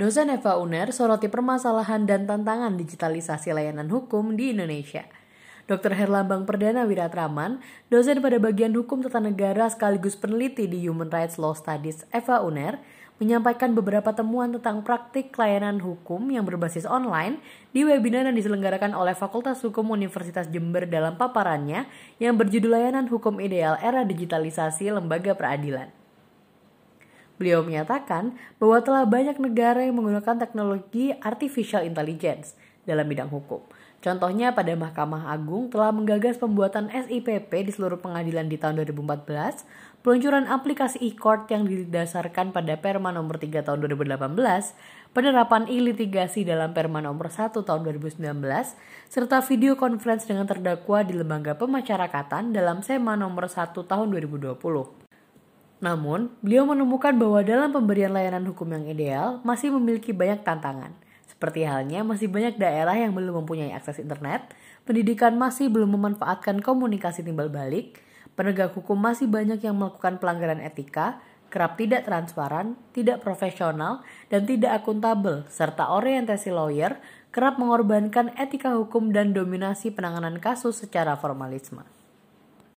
Dosen Eva Uner soroti permasalahan dan tantangan digitalisasi layanan hukum di Indonesia. Dr. Herlambang Perdana Wiratraman, dosen pada bagian hukum tata negara sekaligus peneliti di Human Rights Law Studies Eva Uner, menyampaikan beberapa temuan tentang praktik layanan hukum yang berbasis online di webinar yang diselenggarakan oleh Fakultas Hukum Universitas Jember dalam paparannya yang berjudul Layanan Hukum Ideal Era Digitalisasi Lembaga Peradilan. Beliau menyatakan bahwa telah banyak negara yang menggunakan teknologi artificial intelligence dalam bidang hukum. Contohnya pada Mahkamah Agung telah menggagas pembuatan SIPP di seluruh pengadilan di tahun 2014, peluncuran aplikasi e-court yang didasarkan pada Perma nomor 3 tahun 2018, penerapan e-litigasi dalam Perma nomor 1 tahun 2019, serta video conference dengan terdakwa di lembaga pemasyarakatan dalam SEMA nomor 1 tahun 2020. Namun, beliau menemukan bahwa dalam pemberian layanan hukum yang ideal masih memiliki banyak tantangan. Seperti halnya masih banyak daerah yang belum mempunyai akses internet, pendidikan masih belum memanfaatkan komunikasi timbal balik, penegak hukum masih banyak yang melakukan pelanggaran etika, kerap tidak transparan, tidak profesional, dan tidak akuntabel, serta orientasi lawyer kerap mengorbankan etika hukum dan dominasi penanganan kasus secara formalisme.